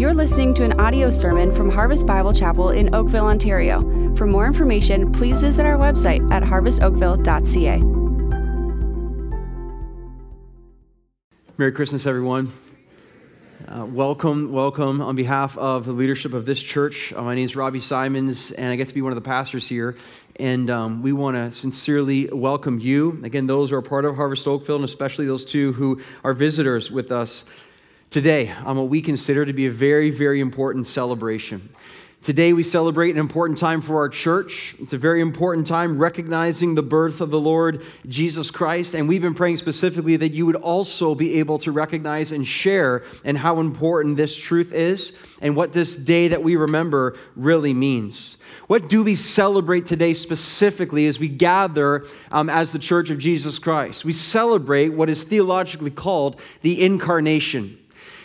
You're listening to an audio sermon from Harvest Bible Chapel in Oakville, Ontario. For more information, please visit our website at harvestoakville.ca. Merry Christmas, everyone. Uh, welcome, welcome on behalf of the leadership of this church. Uh, my name is Robbie Symons, and I get to be one of the pastors here. And um, we want to sincerely welcome you. Again, those who are part of Harvest Oakville, and especially those two who are visitors with us today on what we consider to be a very, very important celebration. Today, we celebrate an important time for our church. It's a very important time recognizing the birth of the Lord Jesus Christ. And we've been praying specifically that you would also be able to recognize and share and how important this truth is and what this day that we remember really means. What do we celebrate today specifically as we gather um, as the Church of Jesus Christ? We celebrate what is theologically called the incarnation.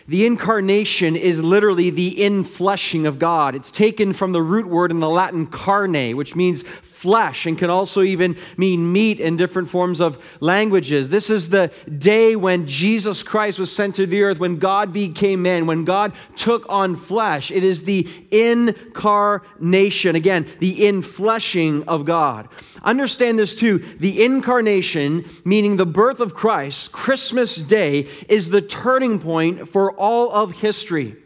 The incarnation is literally the infleshing of God. It's taken from the root word in the Latin carne, which means flesh and can also even mean meat in different forms of languages. This is the day when Jesus Christ was sent to the earth, when God became man, when God took on flesh. It is the incarnation, again, the infleshing of God. Understand this too. The incarnation, meaning the birth of Christ, Christmas Day, is the turning point for all of history.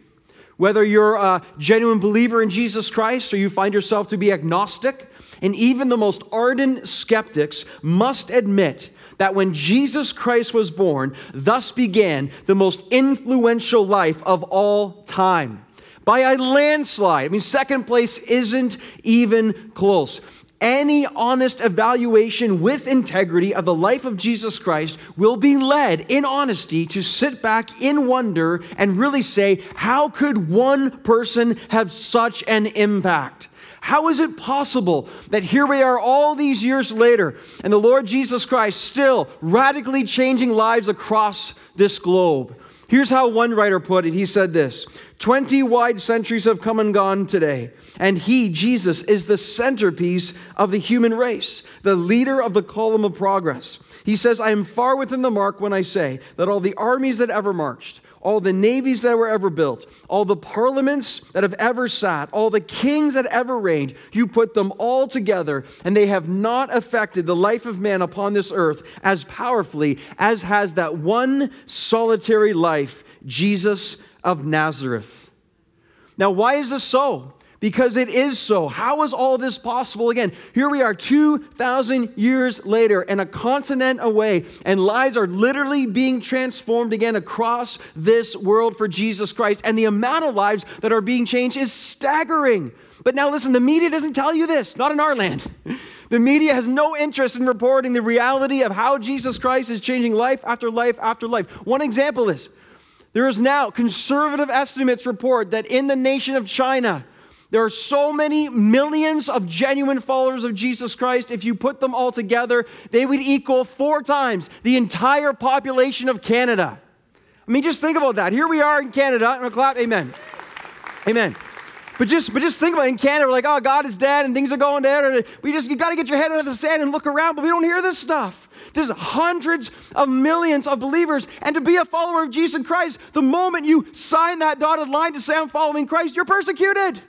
Whether you're a genuine believer in Jesus Christ or you find yourself to be agnostic, and even the most ardent skeptics must admit that when Jesus Christ was born, thus began the most influential life of all time. By a landslide. I mean, second place isn't even close. Any honest evaluation with integrity of the life of Jesus Christ will be led in honesty to sit back in wonder and really say, How could one person have such an impact? How is it possible that here we are all these years later and the Lord Jesus Christ still radically changing lives across this globe? Here's how one writer put it. He said this 20 wide centuries have come and gone today, and he, Jesus, is the centerpiece of the human race, the leader of the column of progress. He says, I am far within the mark when I say that all the armies that ever marched, all the navies that were ever built, all the parliaments that have ever sat, all the kings that ever reigned, you put them all together, and they have not affected the life of man upon this earth as powerfully as has that one solitary life, Jesus of Nazareth. Now, why is this so? Because it is so. How is all this possible? Again, here we are 2,000 years later and a continent away, and lives are literally being transformed again across this world for Jesus Christ. And the amount of lives that are being changed is staggering. But now, listen, the media doesn't tell you this, not in our land. The media has no interest in reporting the reality of how Jesus Christ is changing life after life after life. One example is there is now conservative estimates report that in the nation of China, there are so many millions of genuine followers of Jesus Christ. If you put them all together, they would equal four times the entire population of Canada. I mean, just think about that. Here we are in Canada. I'm clap. Amen. Amen. But just, but just think about it. in Canada, we're like, oh, God is dead and things are going down. We just, you got to get your head out of the sand and look around, but we don't hear this stuff. There's hundreds of millions of believers. And to be a follower of Jesus Christ, the moment you sign that dotted line to say, I'm following Christ, you're persecuted.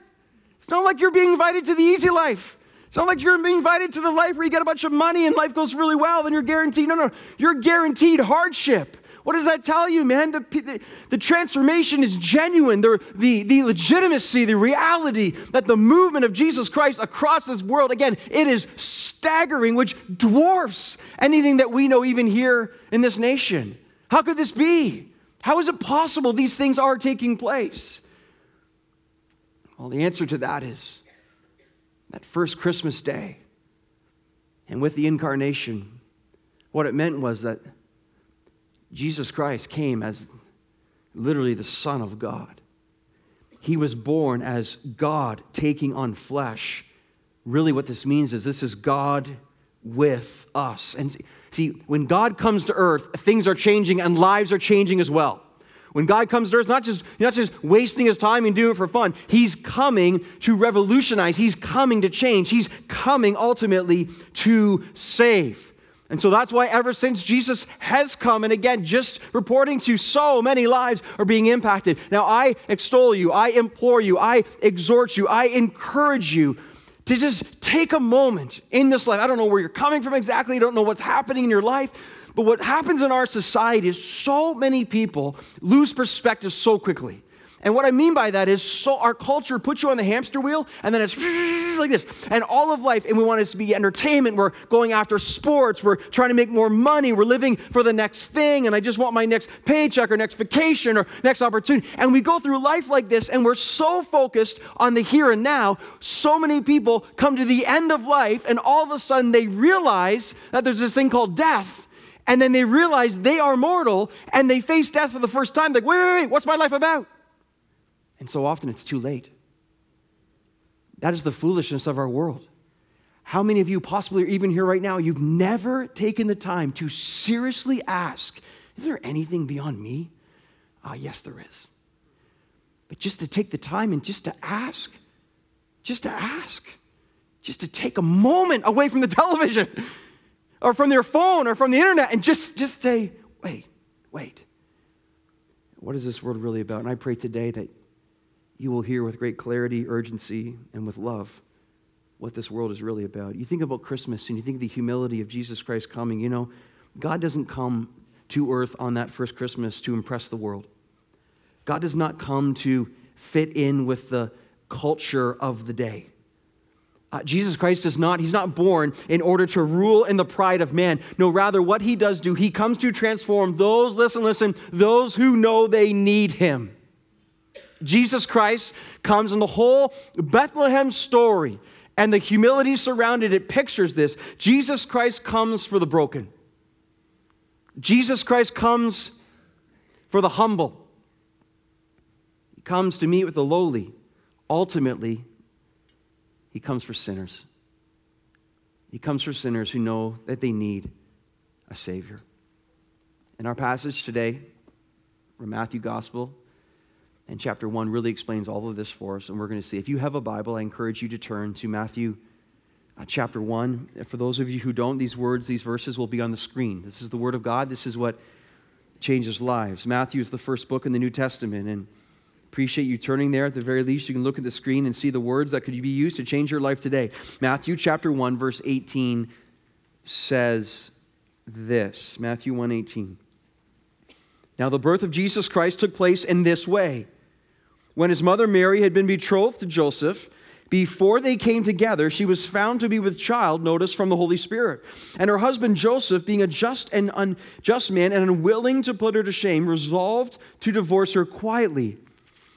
It's not like you're being invited to the easy life. It's not like you're being invited to the life where you get a bunch of money and life goes really well and you're guaranteed. No, no, you're guaranteed hardship. What does that tell you, man? The, the, the, transformation is genuine. The, the, the legitimacy, the reality that the movement of Jesus Christ across this world, again, it is staggering, which dwarfs anything that we know even here in this nation. How could this be? How is it possible these things are taking place? Well, the answer to that is that first Christmas day and with the incarnation, what it meant was that Jesus Christ came as literally the Son of God. He was born as God taking on flesh. Really, what this means is this is God with us. And see, when God comes to earth, things are changing and lives are changing as well. When God comes to earth, not just, not just wasting his time and doing it for fun. He's coming to revolutionize. He's coming to change. He's coming ultimately to save. And so that's why, ever since Jesus has come, and again, just reporting to so many lives are being impacted. Now, I extol you, I implore you, I exhort you, I encourage you to just take a moment in this life. I don't know where you're coming from exactly, I don't know what's happening in your life, but what happens in our society is so many people lose perspective so quickly. And what I mean by that is, so our culture puts you on the hamster wheel, and then it's like this. And all of life, and we want it to be entertainment. We're going after sports. We're trying to make more money. We're living for the next thing. And I just want my next paycheck or next vacation or next opportunity. And we go through life like this, and we're so focused on the here and now. So many people come to the end of life, and all of a sudden they realize that there's this thing called death. And then they realize they are mortal, and they face death for the first time. Like, wait, wait, wait, what's my life about? And so often it's too late. That is the foolishness of our world. How many of you, possibly are even here right now, you've never taken the time to seriously ask, is there anything beyond me? Ah, yes, there is. But just to take the time and just to ask, just to ask, just to take a moment away from the television or from their phone or from the internet and just, just say, wait, wait. What is this world really about? And I pray today that you will hear with great clarity, urgency, and with love what this world is really about. You think about Christmas and you think of the humility of Jesus Christ coming. You know, God doesn't come to earth on that first Christmas to impress the world. God does not come to fit in with the culture of the day. Uh, Jesus Christ does not, he's not born in order to rule in the pride of man. No, rather, what he does do, he comes to transform those, listen, listen, those who know they need him. Jesus Christ comes, and the whole Bethlehem story and the humility surrounded it pictures this. Jesus Christ comes for the broken, Jesus Christ comes for the humble, He comes to meet with the lowly. Ultimately, He comes for sinners. He comes for sinners who know that they need a Savior. In our passage today, from Matthew Gospel, and chapter 1 really explains all of this for us, and we're going to see. If you have a Bible, I encourage you to turn to Matthew uh, chapter 1. For those of you who don't, these words, these verses will be on the screen. This is the Word of God. This is what changes lives. Matthew is the first book in the New Testament, and appreciate you turning there. At the very least, you can look at the screen and see the words that could be used to change your life today. Matthew chapter 1, verse 18 says this Matthew 1 18. Now, the birth of Jesus Christ took place in this way. When his mother Mary had been betrothed to Joseph, before they came together, she was found to be with child, notice, from the Holy Spirit. And her husband Joseph, being a just and unjust man and unwilling to put her to shame, resolved to divorce her quietly.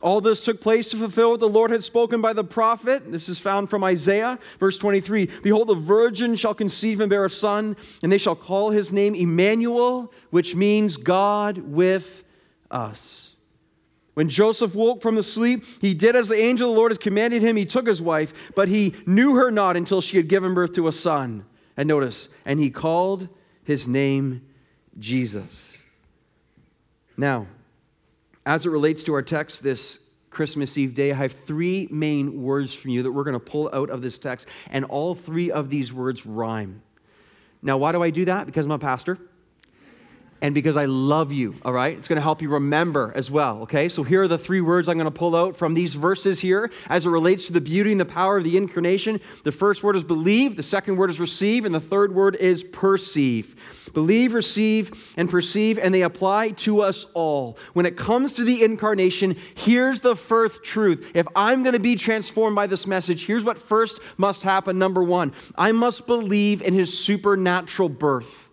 All this took place to fulfill what the Lord had spoken by the prophet. This is found from Isaiah, verse 23. Behold, the virgin shall conceive and bear a son, and they shall call his name Emmanuel, which means God with us. When Joseph woke from the sleep, he did as the angel of the Lord has commanded him. He took his wife, but he knew her not until she had given birth to a son. And notice, and he called his name Jesus. Now, as it relates to our text this Christmas Eve day, I have three main words from you that we're going to pull out of this text, and all three of these words rhyme. Now, why do I do that? Because I'm a pastor and because I love you, all right? It's going to help you remember as well, okay? So here are the three words I'm going to pull out from these verses here as it relates to the beauty and the power of the incarnation. The first word is believe, the second word is receive, and the third word is perceive. Believe, receive, and perceive, and they apply to us all. When it comes to the incarnation, here's the first truth. If I'm going to be transformed by this message, here's what first must happen. Number one, I must believe in his supernatural birth.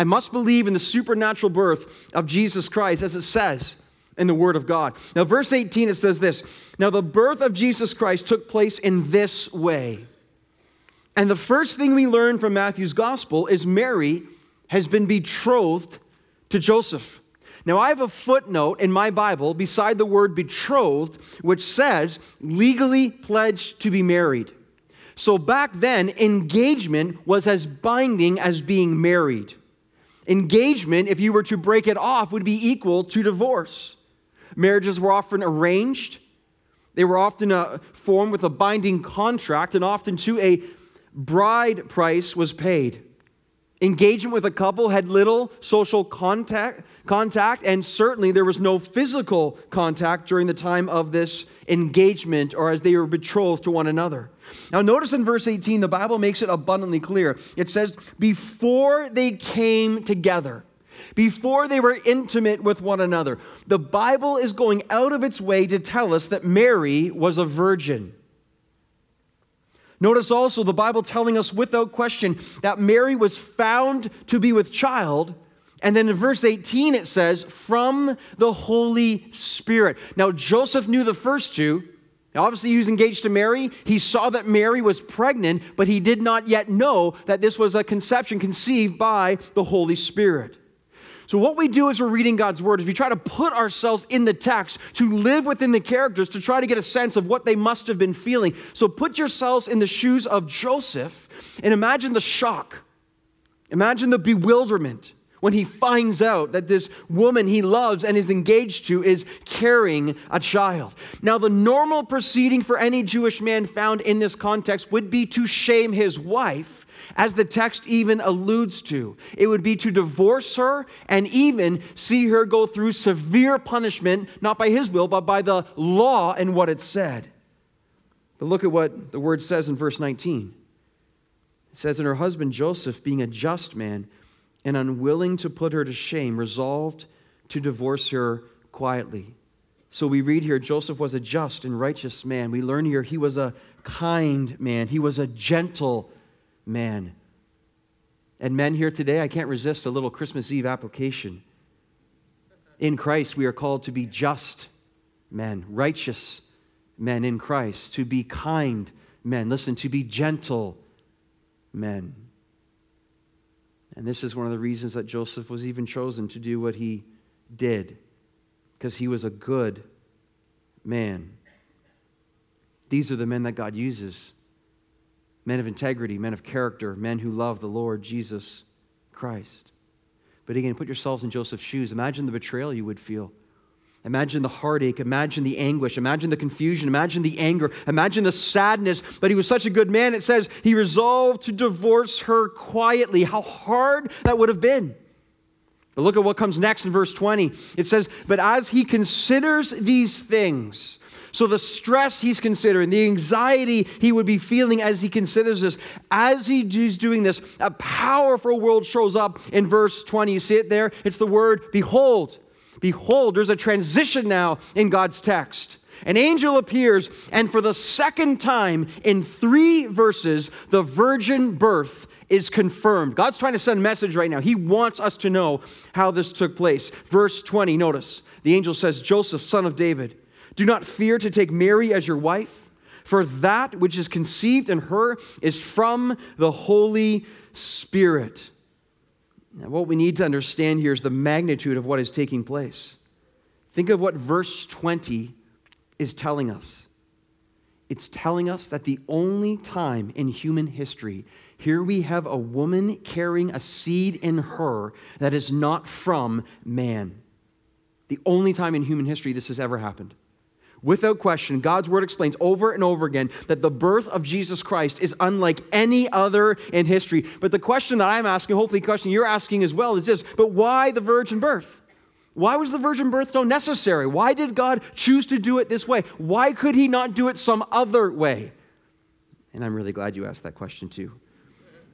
I must believe in the supernatural birth of Jesus Christ, as it says in the Word of God. Now, verse 18, it says this Now, the birth of Jesus Christ took place in this way. And the first thing we learn from Matthew's gospel is Mary has been betrothed to Joseph. Now, I have a footnote in my Bible beside the word betrothed, which says legally pledged to be married. So back then, engagement was as binding as being married. Engagement, if you were to break it off, would be equal to divorce. Marriages were often arranged, they were often uh, formed with a binding contract, and often, too, a bride price was paid. Engagement with a couple had little social contact, contact, and certainly there was no physical contact during the time of this engagement or as they were betrothed to one another. Now, notice in verse 18, the Bible makes it abundantly clear. It says, Before they came together, before they were intimate with one another, the Bible is going out of its way to tell us that Mary was a virgin. Notice also the Bible telling us without question that Mary was found to be with child. And then in verse 18 it says, from the Holy Spirit. Now, Joseph knew the first two. Obviously, he was engaged to Mary. He saw that Mary was pregnant, but he did not yet know that this was a conception conceived by the Holy Spirit. So, what we do as we're reading God's word is we try to put ourselves in the text, to live within the characters, to try to get a sense of what they must have been feeling. So, put yourselves in the shoes of Joseph and imagine the shock. Imagine the bewilderment when he finds out that this woman he loves and is engaged to is carrying a child. Now, the normal proceeding for any Jewish man found in this context would be to shame his wife as the text even alludes to. It would be to divorce her and even see her go through severe punishment, not by his will, but by the law and what it said. But look at what the word says in verse 19. It says, And her husband Joseph, being a just man and unwilling to put her to shame, resolved to divorce her quietly. So we read here Joseph was a just and righteous man. We learn here he was a kind man, he was a gentle man. And men here today, I can't resist a little Christmas Eve application. In Christ, we are called to be just men, righteous men in Christ, to be kind men. Listen, to be gentle men. And this is one of the reasons that Joseph was even chosen to do what he did, because he was a good man. These are the men that God uses men of integrity, men of character, men who love the Lord Jesus Christ. But again, put yourselves in Joseph's shoes. Imagine the betrayal you would feel. Imagine the heartache. Imagine the anguish. Imagine the confusion. Imagine the anger. Imagine the sadness. But he was such a good man, it says he resolved to divorce her quietly. How hard that would have been. But look at what comes next in verse 20. It says, But as he considers these things, so, the stress he's considering, the anxiety he would be feeling as he considers this, as he's doing this, a powerful world shows up in verse 20. You see it there? It's the word behold. Behold, there's a transition now in God's text. An angel appears, and for the second time in three verses, the virgin birth is confirmed. God's trying to send a message right now. He wants us to know how this took place. Verse 20, notice the angel says, Joseph, son of David, do not fear to take Mary as your wife, for that which is conceived in her is from the Holy Spirit. Now, what we need to understand here is the magnitude of what is taking place. Think of what verse 20 is telling us. It's telling us that the only time in human history, here we have a woman carrying a seed in her that is not from man. The only time in human history this has ever happened. Without question, God's word explains over and over again that the birth of Jesus Christ is unlike any other in history. But the question that I'm asking, hopefully, the question you're asking as well, is this but why the virgin birth? Why was the virgin birth so necessary? Why did God choose to do it this way? Why could He not do it some other way? And I'm really glad you asked that question too.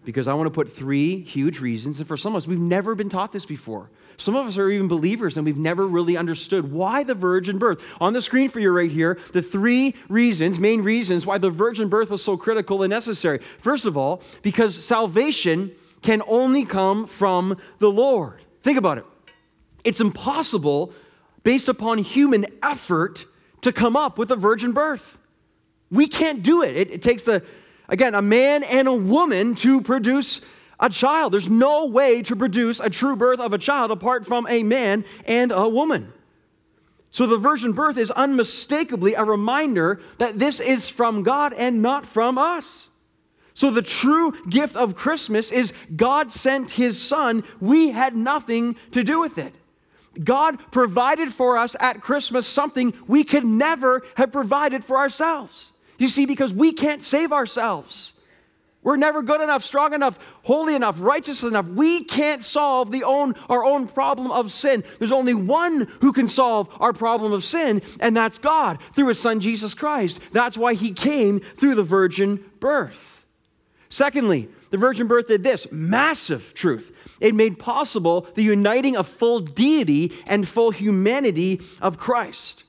Because I want to put three huge reasons. And for some of us, we've never been taught this before. Some of us are even believers and we've never really understood why the virgin birth. On the screen for you right here, the three reasons, main reasons why the virgin birth was so critical and necessary. First of all, because salvation can only come from the Lord. Think about it. It's impossible, based upon human effort, to come up with a virgin birth. We can't do it. It, it takes the, again, a man and a woman to produce a child. There's no way to produce a true birth of a child apart from a man and a woman. So the virgin birth is unmistakably a reminder that this is from God and not from us. So, the true gift of Christmas is God sent his son. We had nothing to do with it. God provided for us at Christmas something we could never have provided for ourselves. You see, because we can't save ourselves. We're never good enough, strong enough, holy enough, righteous enough. We can't solve the own, our own problem of sin. There's only one who can solve our problem of sin, and that's God through his son Jesus Christ. That's why he came through the virgin birth. Secondly, the virgin birth did this massive truth. It made possible the uniting of full deity and full humanity of Christ.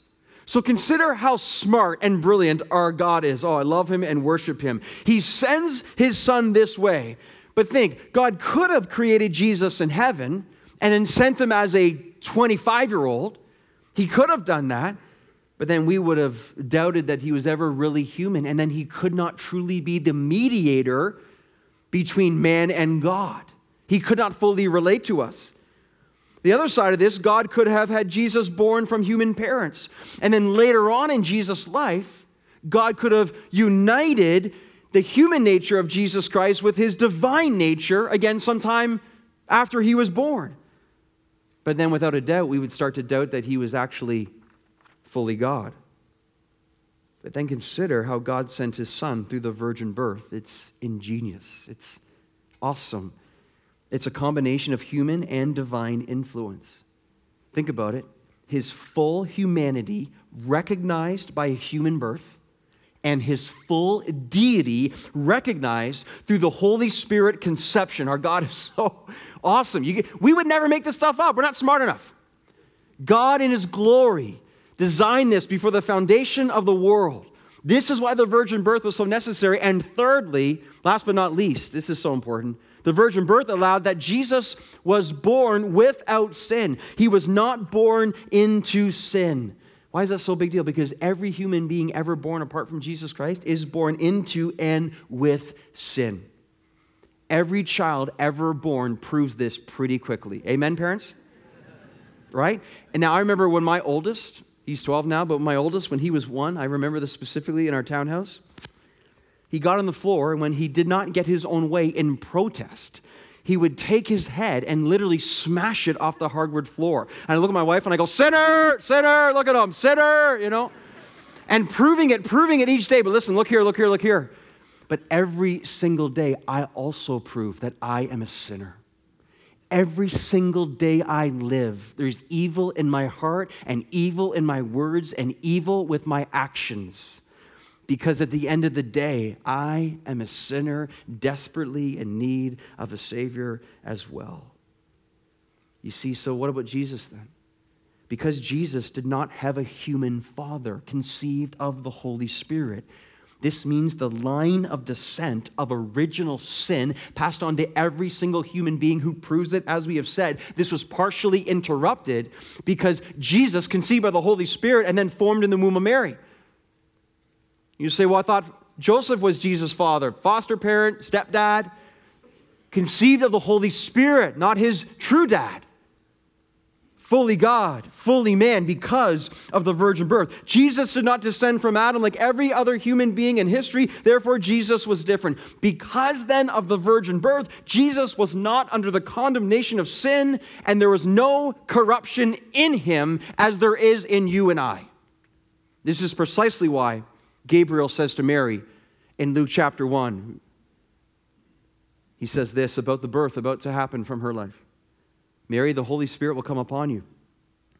So consider how smart and brilliant our God is. Oh, I love him and worship him. He sends his son this way. But think, God could have created Jesus in heaven and then sent him as a 25 year old. He could have done that, but then we would have doubted that he was ever really human, and then he could not truly be the mediator between man and God. He could not fully relate to us. The other side of this, God could have had Jesus born from human parents. And then later on in Jesus' life, God could have united the human nature of Jesus Christ with his divine nature, again, sometime after he was born. But then, without a doubt, we would start to doubt that he was actually fully God. But then consider how God sent his son through the virgin birth. It's ingenious, it's awesome. It's a combination of human and divine influence. Think about it. His full humanity recognized by a human birth, and his full deity recognized through the Holy Spirit conception. Our God is so awesome. Get, we would never make this stuff up. We're not smart enough. God, in his glory, designed this before the foundation of the world. This is why the virgin birth was so necessary. And thirdly, last but not least, this is so important the virgin birth allowed that Jesus was born without sin. He was not born into sin. Why is that so big deal? Because every human being ever born apart from Jesus Christ is born into and with sin. Every child ever born proves this pretty quickly. Amen, parents? Right? And now I remember when my oldest, he's 12 now, but my oldest, when he was one, I remember this specifically in our townhouse. He got on the floor, and when he did not get his own way in protest, he would take his head and literally smash it off the hardwood floor. And I look at my wife and I go, Sinner, sinner, look at him, sinner, you know? And proving it, proving it each day. But listen, look here, look here, look here. But every single day, I also prove that I am a sinner. Every single day I live, there's evil in my heart and evil in my words and evil with my actions because at the end of the day, I am a sinner desperately in need of a Savior as well. You see, so what about Jesus then? Because Jesus did not have a human father conceived of the Holy Spirit, this means the line of descent of original sin passed on to every single human being who proves it, as we have said. This was partially interrupted because Jesus conceived by the Holy Spirit and then formed in the womb of Mary. You say, well, I thought Joseph was Jesus' father, foster parent, stepdad, conceived of the Holy Spirit, not his true dad. Fully God, fully man, because of the virgin birth. Jesus did not descend from Adam like every other human being in history, therefore, Jesus was different. Because then of the virgin birth, Jesus was not under the condemnation of sin, and there was no corruption in him as there is in you and I. This is precisely why Gabriel says to Mary in Luke chapter 1, he says this about the birth about to happen from her life Mary, the Holy Spirit will come upon you,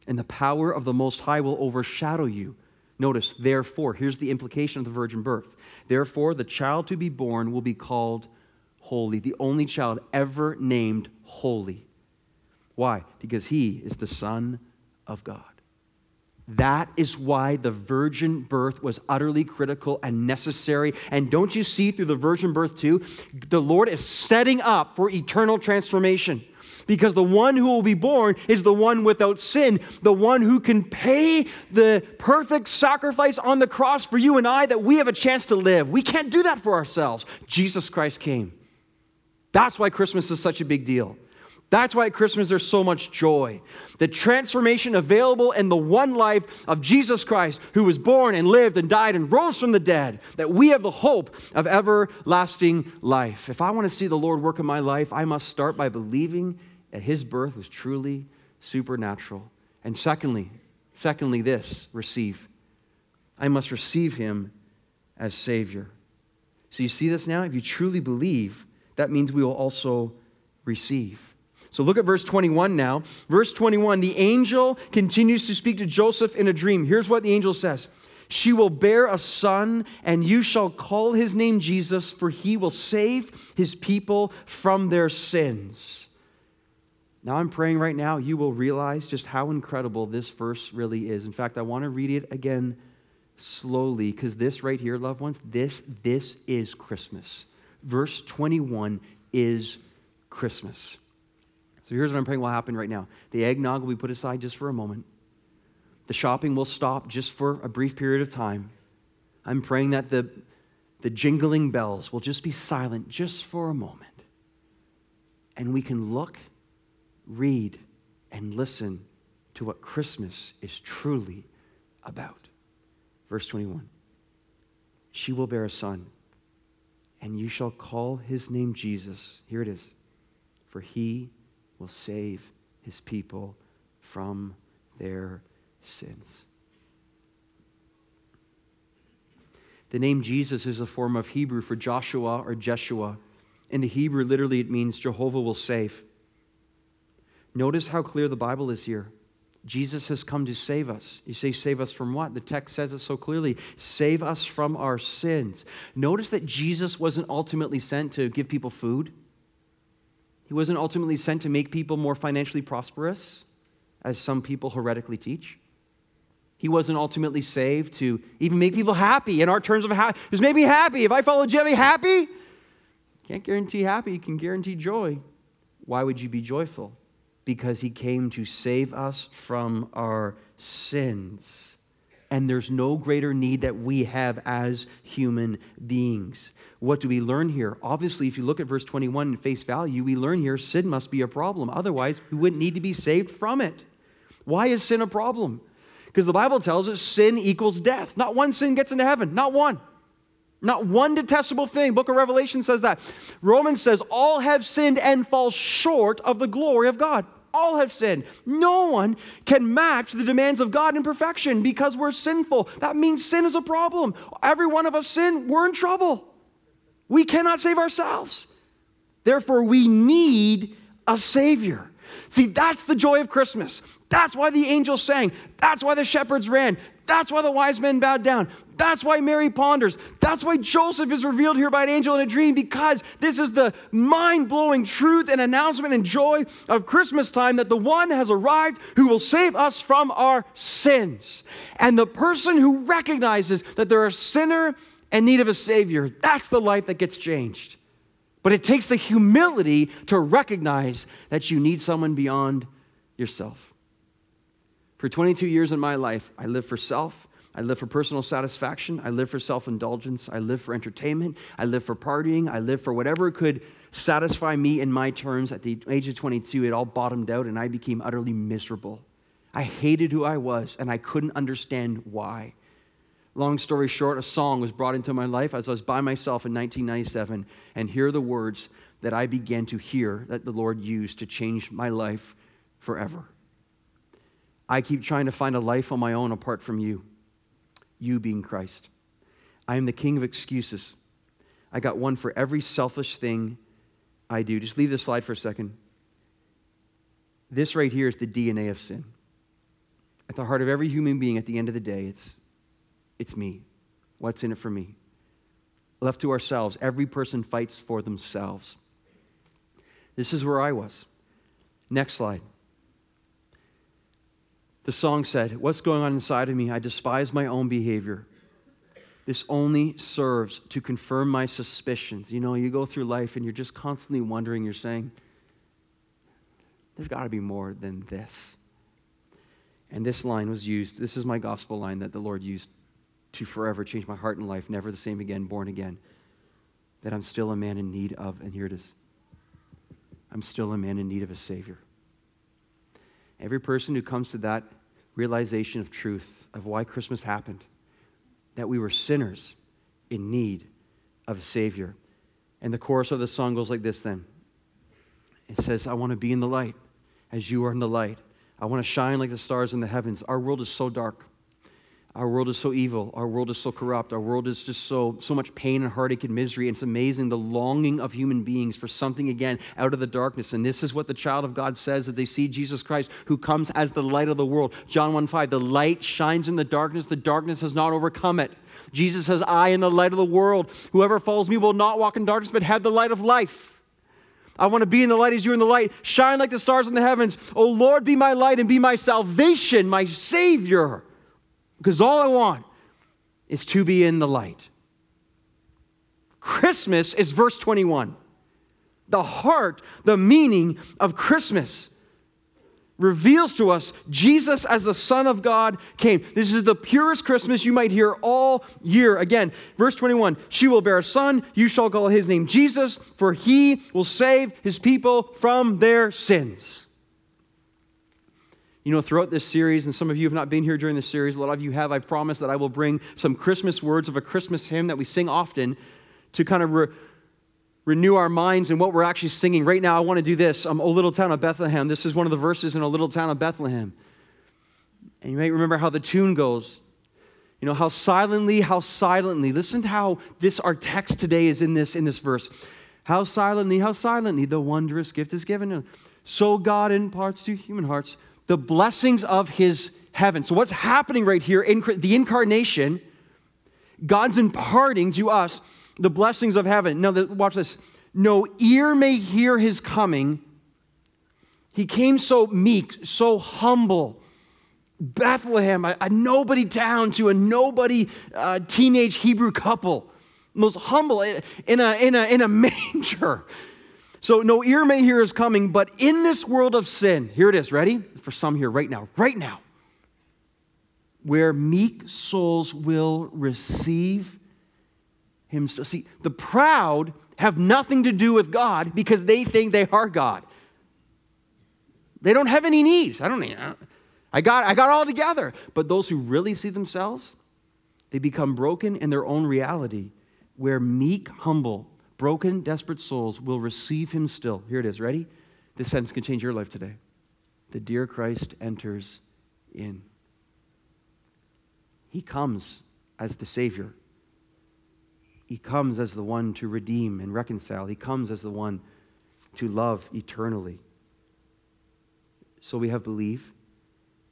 and the power of the Most High will overshadow you. Notice, therefore, here's the implication of the virgin birth. Therefore, the child to be born will be called holy, the only child ever named holy. Why? Because he is the Son of God. That is why the virgin birth was utterly critical and necessary. And don't you see through the virgin birth, too? The Lord is setting up for eternal transformation. Because the one who will be born is the one without sin, the one who can pay the perfect sacrifice on the cross for you and I that we have a chance to live. We can't do that for ourselves. Jesus Christ came. That's why Christmas is such a big deal. That's why at Christmas there's so much joy. The transformation available in the one life of Jesus Christ, who was born and lived and died and rose from the dead, that we have the hope of everlasting life. If I want to see the Lord work in my life, I must start by believing that his birth was truly supernatural. And secondly, secondly, this receive. I must receive him as Savior. So you see this now? If you truly believe, that means we will also receive. So look at verse 21 now. Verse 21 the angel continues to speak to Joseph in a dream. Here's what the angel says She will bear a son, and you shall call his name Jesus, for he will save his people from their sins. Now, I'm praying right now you will realize just how incredible this verse really is. In fact, I want to read it again slowly because this right here, loved ones, this, this is Christmas. Verse 21 is Christmas. So here's what I'm praying will happen right now the eggnog will be put aside just for a moment, the shopping will stop just for a brief period of time. I'm praying that the, the jingling bells will just be silent just for a moment. And we can look, read, and listen to what Christmas is truly about. Verse 21 She will bear a son, and you shall call his name Jesus. Here it is. For he will save his people from their sins. The name Jesus is a form of Hebrew for Joshua or Jeshua. In the Hebrew, literally, it means Jehovah will save. Notice how clear the Bible is here. Jesus has come to save us. You say, save us from what? The text says it so clearly save us from our sins. Notice that Jesus wasn't ultimately sent to give people food. He wasn't ultimately sent to make people more financially prosperous, as some people heretically teach. He wasn't ultimately saved to even make people happy in our terms of happy. Just make me happy. If I follow Jimmy, happy? Can't guarantee happy, you can guarantee joy. Why would you be joyful? Because he came to save us from our sins and there's no greater need that we have as human beings. What do we learn here? Obviously, if you look at verse 21 in face value, we learn here sin must be a problem. Otherwise, we wouldn't need to be saved from it. Why is sin a problem? Because the Bible tells us sin equals death. Not one sin gets into heaven, not one. Not one detestable thing. Book of Revelation says that. Romans says all have sinned and fall short of the glory of God all have sinned. No one can match the demands of God in perfection because we're sinful. That means sin is a problem. Every one of us sin, we're in trouble. We cannot save ourselves. Therefore, we need a Savior. See, that's the joy of Christmas. That's why the angels sang. That's why the shepherds ran. That's why the wise men bowed down. That's why Mary ponders. That's why Joseph is revealed here by an angel in a dream, because this is the mind blowing truth and announcement and joy of Christmas time that the one has arrived who will save us from our sins. And the person who recognizes that they're a sinner and need of a Savior, that's the life that gets changed. But it takes the humility to recognize that you need someone beyond yourself. For 22 years in my life, I lived for self. I lived for personal satisfaction. I lived for self indulgence. I lived for entertainment. I lived for partying. I lived for whatever could satisfy me in my terms. At the age of 22, it all bottomed out and I became utterly miserable. I hated who I was and I couldn't understand why. Long story short, a song was brought into my life as I was by myself in 1997. And here are the words that I began to hear that the Lord used to change my life forever. I keep trying to find a life on my own apart from you, you being Christ. I am the king of excuses. I got one for every selfish thing I do. Just leave this slide for a second. This right here is the DNA of sin. At the heart of every human being, at the end of the day, it's, it's me. What's in it for me? Left to ourselves, every person fights for themselves. This is where I was. Next slide. The song said, What's going on inside of me? I despise my own behavior. This only serves to confirm my suspicions. You know, you go through life and you're just constantly wondering, you're saying, There's got to be more than this. And this line was used. This is my gospel line that the Lord used to forever change my heart and life, never the same again, born again. That I'm still a man in need of, and here it is I'm still a man in need of a Savior. Every person who comes to that realization of truth, of why Christmas happened, that we were sinners in need of a Savior. And the chorus of the song goes like this then it says, I want to be in the light as you are in the light. I want to shine like the stars in the heavens. Our world is so dark. Our world is so evil. Our world is so corrupt. Our world is just so, so much pain and heartache and misery. And it's amazing the longing of human beings for something again out of the darkness. And this is what the child of God says that they see Jesus Christ, who comes as the light of the world. John 1 5, the light shines in the darkness, the darkness has not overcome it. Jesus says, I am the light of the world. Whoever follows me will not walk in darkness, but have the light of life. I want to be in the light as you're in the light. Shine like the stars in the heavens. Oh Lord, be my light and be my salvation, my Savior. Because all I want is to be in the light. Christmas is verse 21. The heart, the meaning of Christmas reveals to us Jesus as the Son of God came. This is the purest Christmas you might hear all year. Again, verse 21 She will bear a son, you shall call his name Jesus, for he will save his people from their sins. You know, throughout this series, and some of you have not been here during this series, a lot of you have, I promise that I will bring some Christmas words of a Christmas hymn that we sing often to kind of re- renew our minds and what we're actually singing. Right now, I want to do this. Um, O Little Town of Bethlehem. This is one of the verses in O Little Town of Bethlehem. And you may remember how the tune goes. You know, how silently, how silently. Listen to how this, our text today is in this, in this verse. How silently, how silently the wondrous gift is given. So God imparts to human hearts the blessings of his heaven. So, what's happening right here in the incarnation? God's imparting to us the blessings of heaven. Now, watch this. No ear may hear his coming. He came so meek, so humble. Bethlehem, a, a nobody town to a nobody uh, teenage Hebrew couple. Most humble in a, in, a, in a manger. So, no ear may hear his coming, but in this world of sin, here it is, ready? For some here, right now, right now, where meek souls will receive him. See, the proud have nothing to do with God because they think they are God. They don't have any needs. I don't need, I got, I got all together. But those who really see themselves, they become broken in their own reality, where meek, humble, broken, desperate souls will receive him still. Here it is. Ready? This sentence can change your life today. The dear Christ enters in. He comes as the Savior. He comes as the one to redeem and reconcile. He comes as the one to love eternally. So we have believe,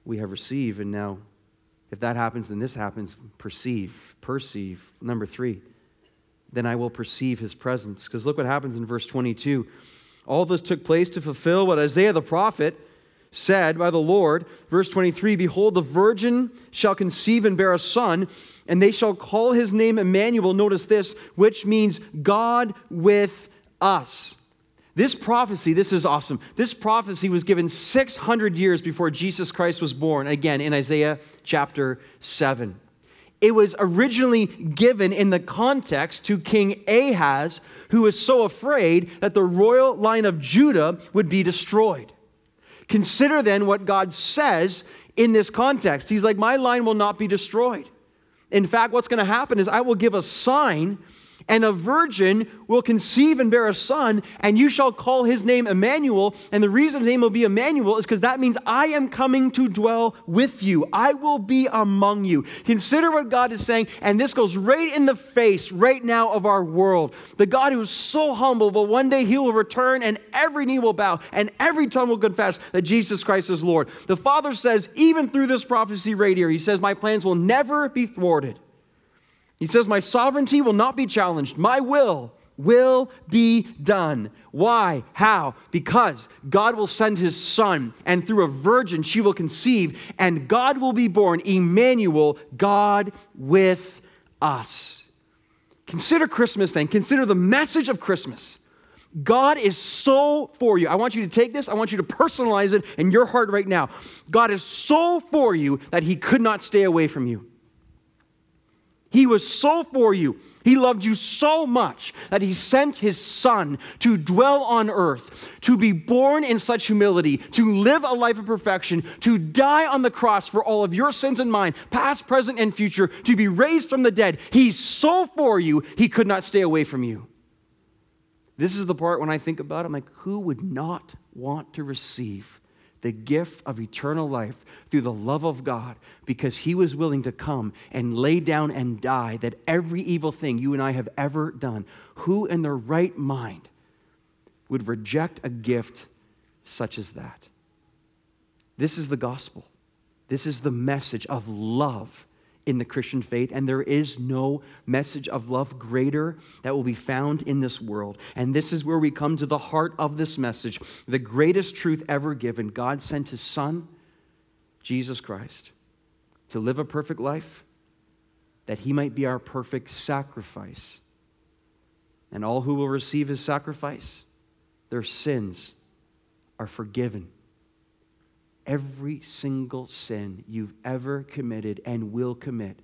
we have receive, and now if that happens, then this happens perceive, perceive. Number three then I will perceive his presence. Because look what happens in verse 22. All this took place to fulfill what Isaiah the prophet said by the Lord. Verse 23 Behold, the virgin shall conceive and bear a son, and they shall call his name Emmanuel. Notice this, which means God with us. This prophecy, this is awesome. This prophecy was given 600 years before Jesus Christ was born, again in Isaiah chapter 7. It was originally given in the context to King Ahaz, who was so afraid that the royal line of Judah would be destroyed. Consider then what God says in this context. He's like, My line will not be destroyed. In fact, what's going to happen is I will give a sign and a virgin will conceive and bear a son, and you shall call his name Emmanuel. And the reason his name will be Emmanuel is because that means I am coming to dwell with you. I will be among you. Consider what God is saying, and this goes right in the face right now of our world. The God who is so humble, but one day he will return, and every knee will bow, and every tongue will confess that Jesus Christ is Lord. The Father says, even through this prophecy right here, he says, My plans will never be thwarted. He says, My sovereignty will not be challenged. My will will be done. Why? How? Because God will send his son, and through a virgin she will conceive, and God will be born, Emmanuel, God with us. Consider Christmas then. Consider the message of Christmas. God is so for you. I want you to take this, I want you to personalize it in your heart right now. God is so for you that he could not stay away from you. He was so for you. He loved you so much that he sent his son to dwell on earth, to be born in such humility, to live a life of perfection, to die on the cross for all of your sins and mine, past, present, and future, to be raised from the dead. He's so for you, he could not stay away from you. This is the part when I think about it, I'm like, who would not want to receive the gift of eternal life through the love of God because he was willing to come and lay down and die that every evil thing you and I have ever done, who in their right mind would reject a gift such as that? This is the gospel. This is the message of love in the Christian faith, and there is no message of love greater that will be found in this world. And this is where we come to the heart of this message the greatest truth ever given. God sent his Son, Jesus Christ, to live a perfect life, that he might be our perfect sacrifice. And all who will receive his sacrifice, their sins are forgiven every single sin you've ever committed and will commit,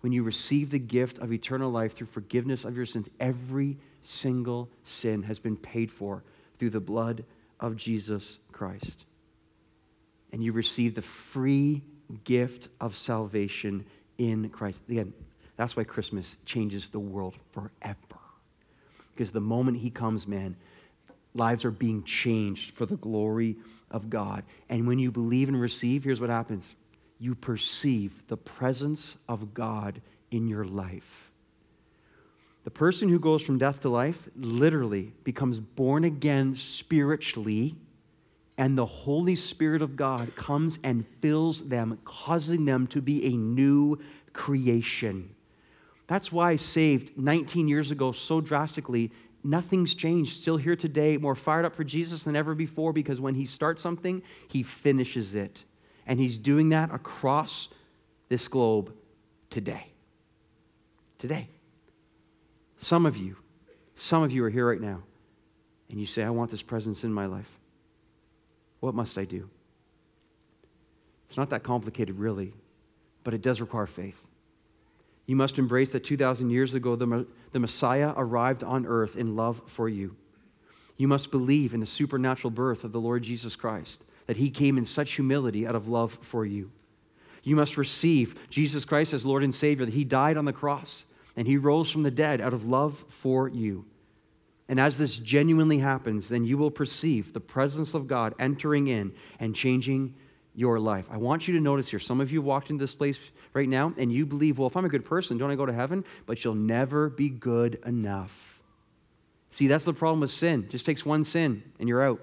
when you receive the gift of eternal life through forgiveness of your sins, every single sin has been paid for through the blood of Jesus Christ. And you receive the free gift of salvation in Christ. Again, that's why Christmas changes the world forever. Because the moment He comes, man, lives are being changed for the glory of God. And when you believe and receive, here's what happens you perceive the presence of God in your life. The person who goes from death to life literally becomes born again spiritually, and the Holy Spirit of God comes and fills them, causing them to be a new creation. That's why I saved 19 years ago so drastically nothing's changed. Still here today, more fired up for Jesus than ever before because when he starts something, he finishes it. And he's doing that across this globe today. Today. Some of you, some of you are here right now, and you say, I want this presence in my life. What must I do? It's not that complicated, really, but it does require faith. You must embrace that 2,000 years ago, the, the Messiah arrived on earth in love for you. You must believe in the supernatural birth of the Lord Jesus Christ, that he came in such humility out of love for you. You must receive Jesus Christ as Lord and Savior, that he died on the cross and he rose from the dead out of love for you. And as this genuinely happens, then you will perceive the presence of God entering in and changing your life. I want you to notice here some of you walked into this place right now and you believe, well, if I'm a good person, don't I go to heaven? But you'll never be good enough. See, that's the problem with sin. It just takes one sin and you're out.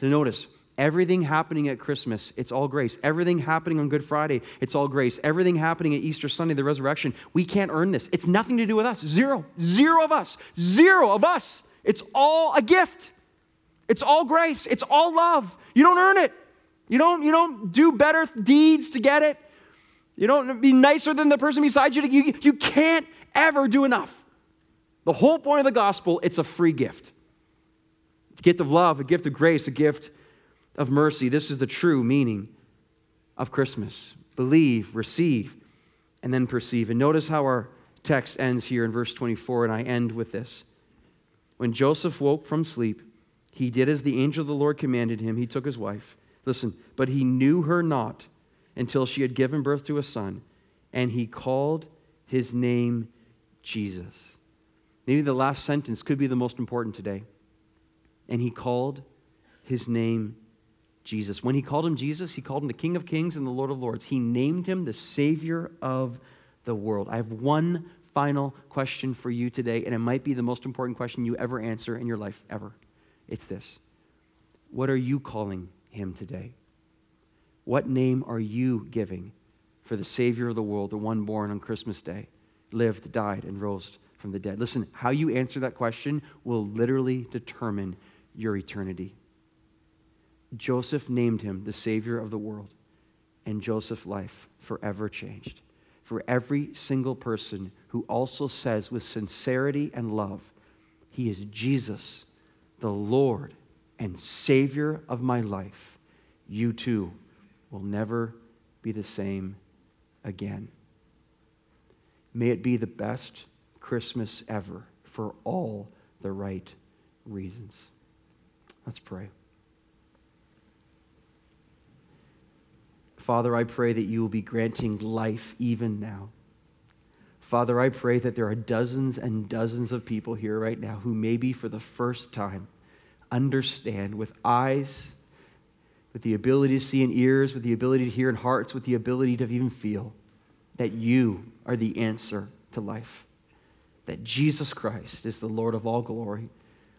So notice, everything happening at Christmas, it's all grace. Everything happening on Good Friday, it's all grace. Everything happening at Easter Sunday, the resurrection, we can't earn this. It's nothing to do with us. Zero. Zero of us. Zero of us. It's all a gift. It's all grace. It's all love. You don't earn it. You don't, you don't do better deeds to get it. You don't be nicer than the person beside you. You, you can't ever do enough. The whole point of the gospel, it's a free gift. It's a gift of love, a gift of grace, a gift of mercy. This is the true meaning of Christmas. Believe, receive, and then perceive. And notice how our text ends here in verse 24, and I end with this. When Joseph woke from sleep, he did as the angel of the Lord commanded him. He took his wife Listen, but he knew her not until she had given birth to a son, and he called his name Jesus. Maybe the last sentence could be the most important today. And he called his name Jesus. When he called him Jesus, he called him the King of Kings and the Lord of Lords. He named him the Savior of the world. I have one final question for you today, and it might be the most important question you ever answer in your life, ever. It's this What are you calling him today? What name are you giving for the Savior of the world, the one born on Christmas Day, lived, died, and rose from the dead? Listen, how you answer that question will literally determine your eternity. Joseph named him the Savior of the world, and Joseph's life forever changed. For every single person who also says with sincerity and love, He is Jesus, the Lord and Savior of my life, you too will never be the same again. May it be the best Christmas ever for all the right reasons. Let's pray. Father, I pray that you will be granting life even now. Father, I pray that there are dozens and dozens of people here right now who maybe for the first time understand with eyes, with the ability to see and ears, with the ability to hear and hearts, with the ability to even feel that you are the answer to life. That Jesus Christ is the Lord of all glory.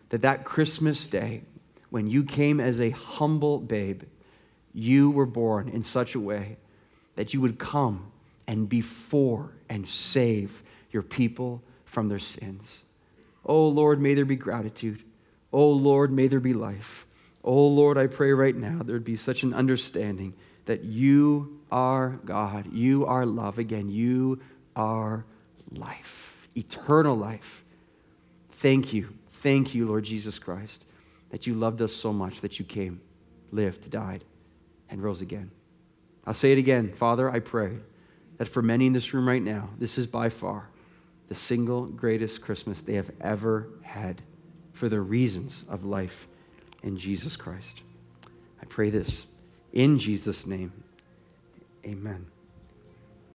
That that Christmas day, when you came as a humble babe, you were born in such a way that you would come and be for and save your people from their sins. Oh Lord, may there be gratitude. Oh Lord, may there be life. Oh Lord, I pray right now there'd be such an understanding that you are God. You are love. Again, you are life, eternal life. Thank you. Thank you, Lord Jesus Christ, that you loved us so much that you came, lived, died, and rose again. I'll say it again. Father, I pray that for many in this room right now, this is by far the single greatest Christmas they have ever had for the reasons of life in Jesus Christ. I pray this in Jesus' name. Amen.